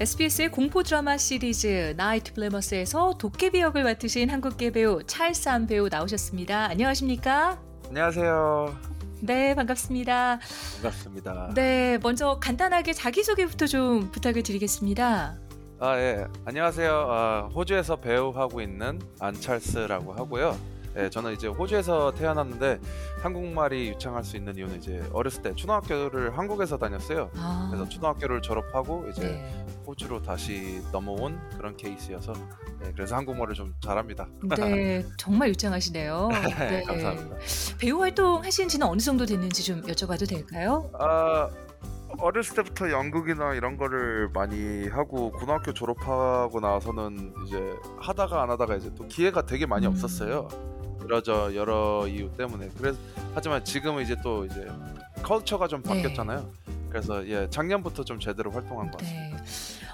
SBS의 공포 드라마 시리즈 나이트 블레머스에서 도깨비 역을 맡으신 한국계 배우 찰스한 배우 나오셨습니다. 안녕하십니까? 안녕하세요. 네, 반갑습니다. 반갑습니다. 네, 먼저 간단하게 자기소개부터 좀 부탁을 드리겠습니다. 아, 예. 안녕하세요. 아, 호주에서 배우하고 있는 안찰스라고 하고요. 예, 저는 이제 호주에서 태어났는데 한국말이 유창할 수 있는 이유는 이제 어렸을 때 초등학교를 한국에서 다녔어요. 아, 그래서 초등학교를 졸업하고 이제 네. 호주로 다시 넘어온 그런 케이스여서 예, 그래서 한국말을 좀 잘합니다. 네, 정말 유창하시네요. 네. 감사합니다. 배우 활동 하신 지는 어느 정도 됐는지 좀 여쭤봐도 될까요? 아 어렸을 때부터 연극이나 이런 거를 많이 하고 고등학교 졸업하고 나서는 이제 하다가 안 하다가 이제 또 기회가 되게 많이 음. 없었어요. 여러 여러 이유 때문에. 그래서 하지만 지금은 이제 또 이제 컬처가 좀 네. 바뀌었잖아요. 그래서 예 작년부터 좀 제대로 활동한 것 같습니다. 네.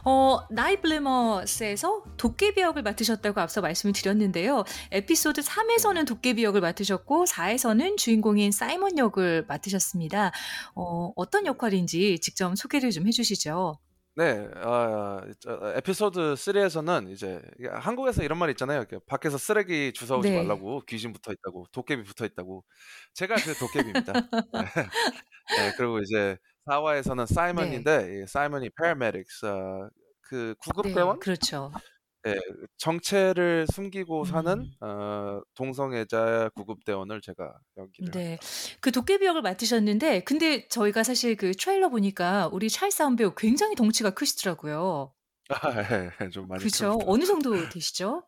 어, 나이 블레머스에서 도깨비 역을 맡으셨다고 앞서 말씀을 드렸는데요. 에피소드 3에서는 도깨비 역을 맡으셨고 4에서는 주인공인 사이먼 역을 맡으셨습니다. 어, 어떤 역할인지 직접 소개를 좀 해주시죠. 네, 아, 저, 에피소드 3에서는 이제 이게 한국에서 이런 말 있잖아요. 이렇게 밖에서 쓰레기 주워오지 네. 말라고 귀신 붙어 있다고 도깨비 붙어 있다고. 제가 그 도깨비입니다. 네, 그리고 이제 4화에서는 사이먼인데 이 사이먼이 paramedics 어, 그 구급대원, 네, 그렇죠. 네, 정체를 숨기고 음. 사는 어, 동성애자 구급대원을 제가 연기를 네. 그 도깨비 역을 맡으셨는데, 근데 저희가 사실 그 트레일러 보니까 우리 찰스 한 배우 굉장히 덩치가 크시더라고요. 합니다. 예, 좀 많이 그렇죠. 큽니다. 어느 정도 되시죠?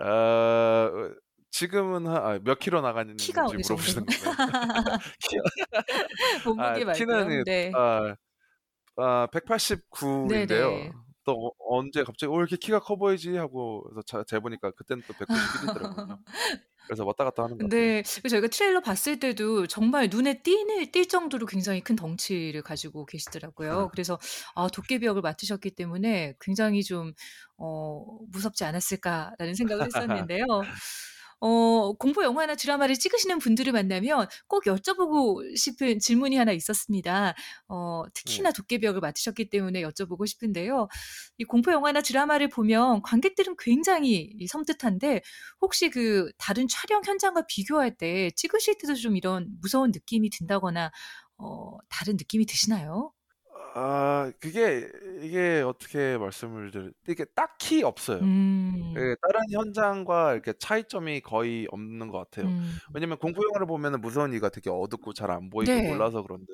어, 지금은 한, 아, 몇 킬로 나가는지 키가 어느 물어보시는 정도? 건가요? 몸무게 아, 말고요. 키는 네. 아, 아 189인데요. 네네. 또 어- 언제 갑자기 어 이렇게 키가 커 보이지 하고 그래서 자, 재보니까 그때는 또 191이더라고요. 그래서 왔다 갔다 하는 것 같아요. 네. 그래서 저희가 트레일러 봤을 때도 정말 눈에 띄는, 띌 정도로 굉장히 큰 덩치를 가지고 계시더라고요. 그래서, 아, 도깨비 역을 맡으셨기 때문에 굉장히 좀, 어, 무섭지 않았을까라는 생각을 했었는데요. 어, 공포 영화나 드라마를 찍으시는 분들을 만나면 꼭 여쭤보고 싶은 질문이 하나 있었습니다. 어, 특히나 도깨비 역을 맡으셨기 때문에 여쭤보고 싶은데요. 이 공포 영화나 드라마를 보면 관객들은 굉장히 이 섬뜩한데 혹시 그 다른 촬영 현장과 비교할 때 찍으실 때도 좀 이런 무서운 느낌이 든다거나 어, 다른 느낌이 드시나요? 아 그게 이게 어떻게 말씀을 드릴 이게 딱히 없어요. 음. 예, 다른 현장과 이렇게 차이점이 거의 없는 것 같아요. 음. 왜냐면 공포 영화를 보면은 무서운 이가 되게 어둡고 잘 안 보이고 네. 몰라서 그런데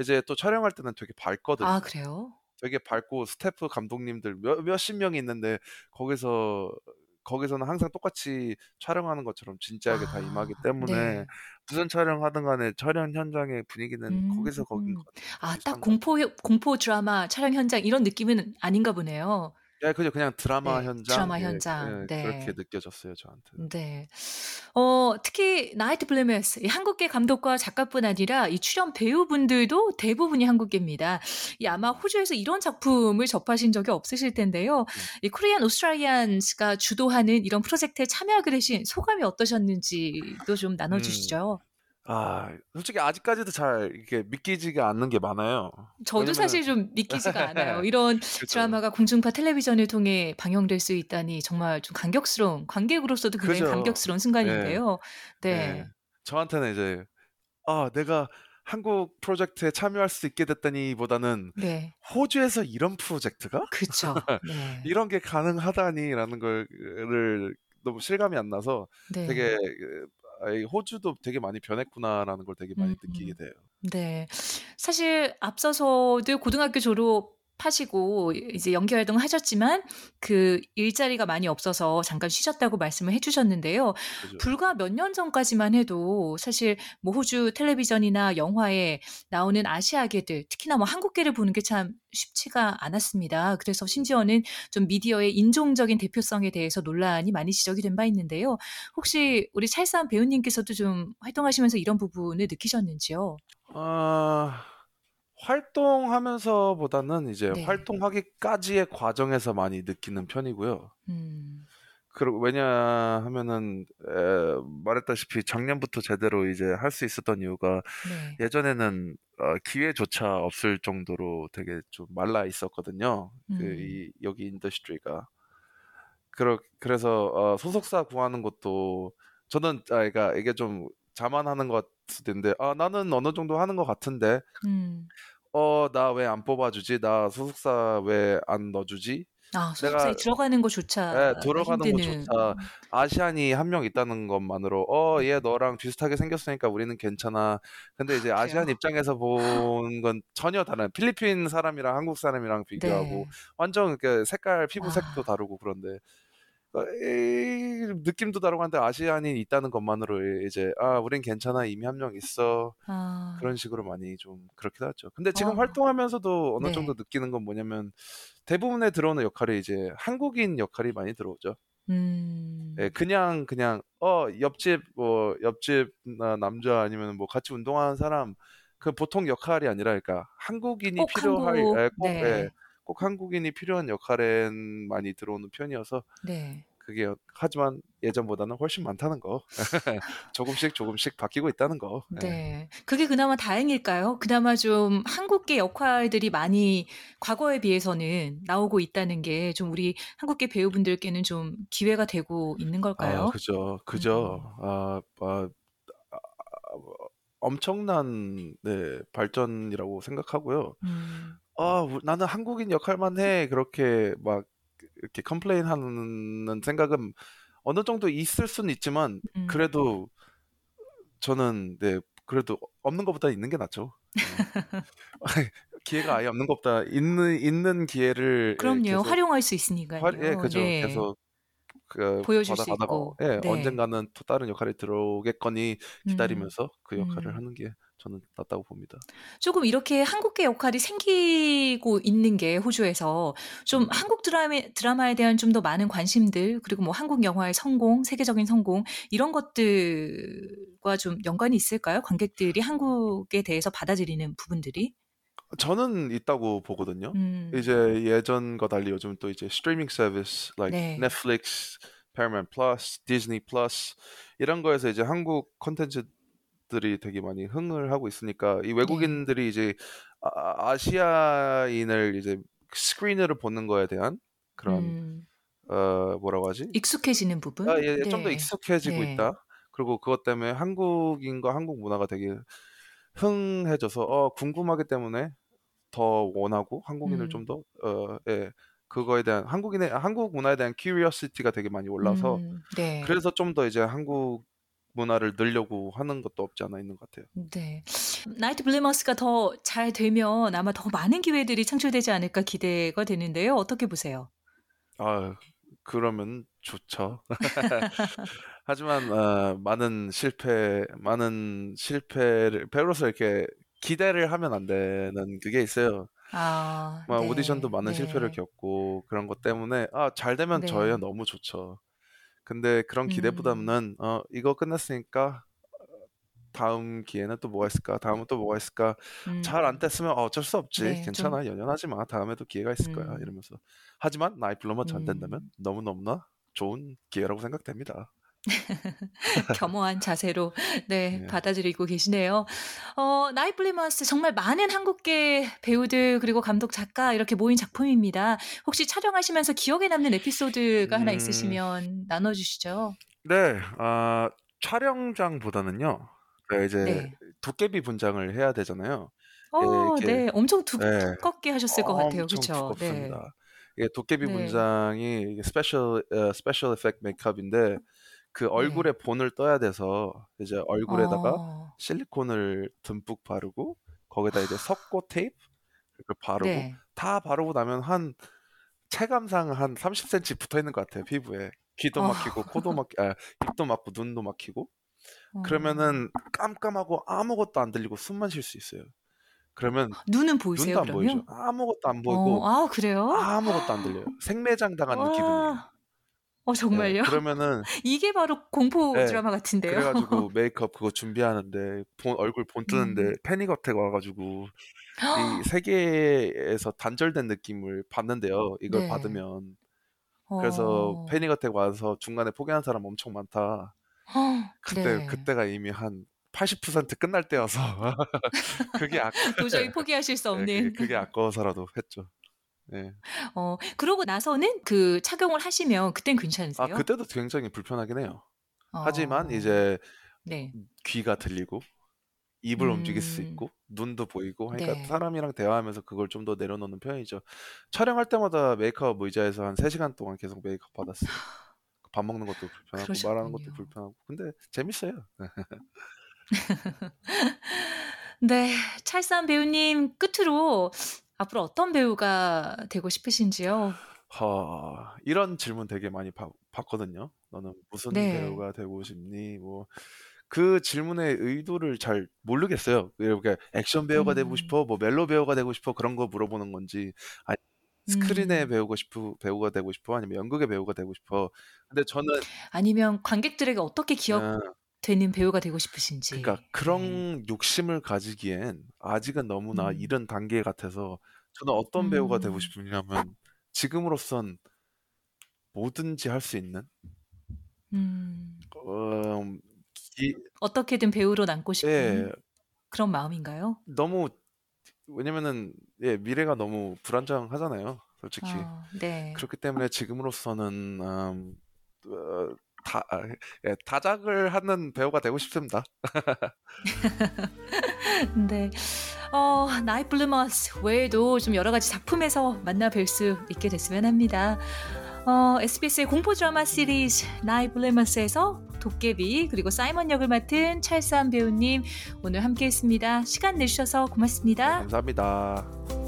이제 또 촬영할 때는 되게 밝거든요. 아, 그래요? 되게 밝고 스태프 감독님들 몇, 몇십 명이 있는데 거기서 거기서는 항상 똑같이 촬영하는 것처럼 진지하게 다 아, 임하기 때문에 네. 무슨 촬영하든 간에 촬영 현장의 분위기는 음. 거기서 거긴 것 같아요. 아, 딱것 공포, 공포 드라마 촬영 현장 이런 느낌은 아닌가 보네요. 예, 그죠. 그냥 드라마 네, 현장. 드라마 예, 현장. 예, 네. 그렇게 느껴졌어요, 저한테. 네. 어, 특히 나이트 블레메스, 이 한국계 감독과 작가뿐 아니라 이 출연 배우분들도 대부분이 한국계입니다. 이 아마 호주에서 이런 작품을 접하신 적이 없으실 텐데요. 이 코리안 오스트라리안스가 주도하는 이런 프로젝트에 참여하게 되신 소감이 어떠셨는지도 좀 나눠 주시죠. 아, 솔직히 아직까지도 잘 이게 믿기지가 않는 게 많아요. 저도 왜냐면은- 사실 좀 믿기지가 않아요. 이런 그죠. 드라마가 공중파 텔레비전을 통해 방영될 수 있다니 정말 좀 감격스러운 관객으로서도 굉장히 그죠. 감격스러운 순간인데요. 네. 예. 저한테는 이제 아, 내가 한국 프로젝트에 참여할 수 있게 됐다니보다는 네. 호주에서 이런 프로젝트가 그렇죠. 네. 이런 게 가능하다니라는 걸을 너무 실감이 안 나서 네. 되게 호주도 되게 많이 변했구나라는 걸 되게 많이 음. 느끼게 돼요. 네. 사실 앞서서도 고등학교 졸업 하시고 이제 연기 활동을 하셨지만 그 일자리가 많이 없어서 잠깐 쉬셨다고 말씀을 해주셨는데요. 그죠? 불과 몇 년 전까지만 해도 사실 뭐 호주 텔레비전이나 영화에 나오는 아시아계들, 특히나 뭐 한국계를 보는 게 참 쉽지가 않았습니다. 그래서 심지어는 좀 미디어의 인종적인 대표성에 대해서 논란이 많이 지적이 된 바 있는데요. 혹시 우리 찰스한 배우님께서도 좀 활동하시면서 이런 부분을 느끼셨는지요? 아, 활동하면서보다는 이제 네. 활동하기까지의 과정에서 많이 느끼는 편이고요. 음, 그러 왜냐하면은 에, 말했다시피 작년부터 제대로 이제 할 수 있었던 이유가 네. 예전에는 어, 기회조차 없을 정도로 되게 좀 말라 있었거든요. 그 음. 이 여기 industry가 그러, 그래서 어, 소속사 구하는 것도 저는 아 그러니까 이게 좀 자만하는 것 있는데 아 나는 어느 정도 하는 것 같은데 음. 어나 왜 안 뽑아주지 나 소속사 왜 안 넣어주지 아 내가 소속사에 들어가는 예, 것조차가 들어가는 힘드는 것조차 아시안이 한 명 있다는 것만으로 어 얘 너랑 비슷하게 생겼으니까 우리는 괜찮아 근데 이제 아시안 그래요? 입장에서 본 건 전혀 다른 필리핀 사람이랑 한국 사람이랑 비교하고 네. 완전 그 색깔 피부 색도 아. 다르고 그런데 어, 이 느낌도 다르고 한데 아시안이 있다는 것만으로 이제 아 우린 괜찮아 이미 한 명 있어 아. 그런 식으로 많이 좀 그렇게 하죠. 근데 지금 어. 활동하면서도 어느 정도 네. 느끼는 건 뭐냐면 대부분의 들어오는 역할이 이제 한국인 역할이 많이 들어오죠. 예, 음. 그냥 그냥 어 옆집 뭐 옆집 나 남자 아니면 뭐 같이 운동하는 사람 그 보통 역할이 아니라 그러니까 한국인이 꼭 필요할 한국 예, 꼭, 예, 네. 꼭 한국인이 필요한 역할엔 많이 들어오는 편이어서 네. 그게 하지만 예전보다는 훨씬 많다는 거 조금씩 조금씩 바뀌고 있다는 거 예. 네. 그게 그나마 다행일까요? 그나마 좀 한국계 역할들이 많이 과거에 비해서는 나오고 있다는 게 좀 우리 한국계 배우분들께는 좀 기회가 되고 있는 아 걸까요? 그죠 음. 그죠 아, 아, 아, 엄청난 네, 발전이라고 생각하고요. 음. 아, 우- 나는 한국인 역할만 해. 그렇게 막 이렇게 complain 하는 생각은 어느 정도 있을 수는 있지만 음. 그래도 저는 네, 그래도 없는 것보다 있는 게 낫죠. 예. 기회가 아예 없는 것보다 있는 있는 기회를 예, 그럼요. 계속 활용할 수 있으니까요. 활, 예, 그죠. 네. 계속 그 보여줄 받아 수 받아가 있고. 예, 네. 언젠가는 또 다른 역할이 들어오겠거니 음. 기다리면서 그 역할을 음. 하는 게 저는 낫다고 봅니다. 조금 이렇게 한국계 역할이 생기고 있는 게 호주에서 좀 음. 한국 드라마, 드라마에 대한 좀 더 많은 관심들 그리고 뭐 한국 영화의 성공, 세계적인 성공 이런 것들과 좀 연관이 있을까요? 관객들이 한국에 대해서 받아들이는 부분들이? 저는 있다고 보거든요. 음. 이제 예전과 달리 요즘 또 이제 스트리밍 서비스 like 네. 넷플릭스, Paramount Plus, 디즈니 플러스 이런 거에서 이제 한국 콘텐츠 들이 되게 많이 흥을 하고 있으니까 이 네. 외국인들이 이제 아, 아시아인을 이제 스크린으로 보는 거에 대한 그런 음. 어 뭐라고 하지? 익숙해지는 부분? 아, 예, 좀더 네. 익숙해지고 네. 있다. 그리고 그것 때문에 한국인과 한국 문화가 되게 흥해져서 어, 궁금하기 때문에 더 원하고 한국인을 음. 좀더 어, 예, 그거에 대한 한국인의 한국 문화에 대한 curiosity가 되게 많이 올라서 음. 네. 그래서 좀 더 이제 한국 문화를 늘려고 하는 것도 없지 않아 있는 것 같아요. 네. 나이트 블레머스가 더 잘 되면 아마 더 많은 기회들이 창출되지 않을까 기대가 되는데요. 어떻게 보세요? 아, 그러면 좋죠. 하지만 어, 많은 실패, 많은 실패를 배우로서 이렇게 기대를 하면 안 되는 그게 있어요. 아, 막 오디션도 네. 많은 실패를 네. 겪고 그런 것 때문에 아, 잘 되면 저야 네. 너무 좋죠. 근데 그런 음. 기대보다는 어, 이거 끝났으니까 다음 기회는 또 뭐가 있을까? 다음은 또 뭐가 있을까? 잘안 음. 됐으면 어, 어쩔 수 없지. 네, 좀 괜찮아. 연연하지 마. 다음에도 기회가 있을 거야. 음. 이러면서. 하지만 Night Bloomers 잘 된다면 음. 너무너무나 좋은 기회라고 생각됩니다. 겸허한 자세로 네, 예. 받아들이고 계시네요. 어, Night Bloomers 정말 많은 한국계 배우들 그리고 감독 작가 이렇게 모인 작품입니다. 혹시 촬영하시면서 기억에 남는 에피소드가 하나 음, 있으시면 나눠 주시죠. 네. 아, 촬영장보다는요. 네, 이제 네. 도깨비 분장을 해야 되잖아요. 예, 어, 이렇게 네. 엄청 두, 예. 두껍게 하셨을 것 같아요. 그쵸? 네. 도깨비 네. 분장이 special 어, special effect 메이크업인데 그 얼굴에 네. 본을 떠야 돼서 이제 얼굴에다가 어, 실리콘을 듬뿍 바르고 거기다 이제 석고 테이프 를 바르고 네. 다 바르고 나면 한 체감상 한 30cm 붙어 있는 것 같아요 피부에 귀도 어, 막히고 코도 막 아, 입도 막고 눈도 막히고 어. 그러면은 깜깜하고 아무것도 안 들리고 숨만 쉴 수 있어요. 그러면 눈은 보이세요, 눈도 안 보이죠. 그러면? 아무것도 안 어, 보이고 아, 그래요? 아무것도 안 들려요. 생매장 당하는 기분이에요. 와, 어, 예, 정말요? 그러면은 이게 바로 공포 예, 드라마 같은데요? 그래가지고 메이크업 그거 준비하는데 본, 얼굴 본 뜨는데 음. 패닉 어택 와가지고 이 세계에서 단절된 느낌을 받는데요. 이걸 네. 받으면 그래서 어. 패닉 어택 와서 중간에 포기한 사람 엄청 많다. 그때 네. 그때가 이미 한 80% 끝날 때여서 그게 아 도저히 포기하실 수 네, 그게, 없는. 그게 아까워서라도 했죠. 네. 어, 그러고 나서는 그 착용을 하시면 그땐 아 괜찮으세요? 그때도 굉장히 불편하긴 해요. 하지만 어. 이제 네. 귀가 들리고 입을 움직일 수 음. 있고 눈도 보이고 하니까 네. 사람이랑 대화하면서 그걸 좀 더 내려놓는 편이죠. 촬영할 때마다 메이크업 의자에서 한 3시간 동안 계속 메이크업 받았어요. 밥 먹는 것도 불편하고 말하는 것도 그러셨군요. 불편하고 근데 재밌어요. 네, 찰산 배우님 끝으로 앞으로 어떤 배우가 되고 싶으신지요? 하, 이런 질문 되게 많이 받, 받거든요. 너는 무슨 네. 배우가 되고 싶니? 뭐 그 질문의 의도를 잘 모르겠어요. 이렇게 액션 배우가 되고 음. 싶어, 뭐 멜로 배우가 되고 싶어 그런 거 물어보는 건지, 아니 스크린에 음. 배우고 싶어 배우가 되고 싶어 아니면 연극의 배우가 되고 싶어. 근데 저는 아니면 관객들에게 어떻게 어, 기억 되는 배우가 되고 싶으신지. 그러니까 네. 그런 욕심을 가지기엔 아직은 너무나 음. 이른 단계 같아서 저는 어떤 배우가 되고 음. 싶으냐면 지금으로선 뭐든지 할 수 있는 음. 음, 기, 어떻게든 배우로 남고 싶은 예, 그런 마음인가요? 너무 왜냐면은 예, 미래가 너무 불안정하잖아요, 솔직히. 아, 네. 그렇기 때문에 지금으로서는 음, 어, 다, 아, 예, 다작을 하는 배우가 되고 싶습니다. 네. 어, Night Bloomers 외에도 좀 여러 가지 작품에서 만나 뵐 수 있게 됐으면 합니다. 어, SBS의 공포 드라마 시리즈 Night Bloomers에서 도깨비 그리고 사이먼 역을 맡은 찰스 안 배우님 오늘 함께했습니다. 시간 내주셔서 고맙습니다. 감사합니다.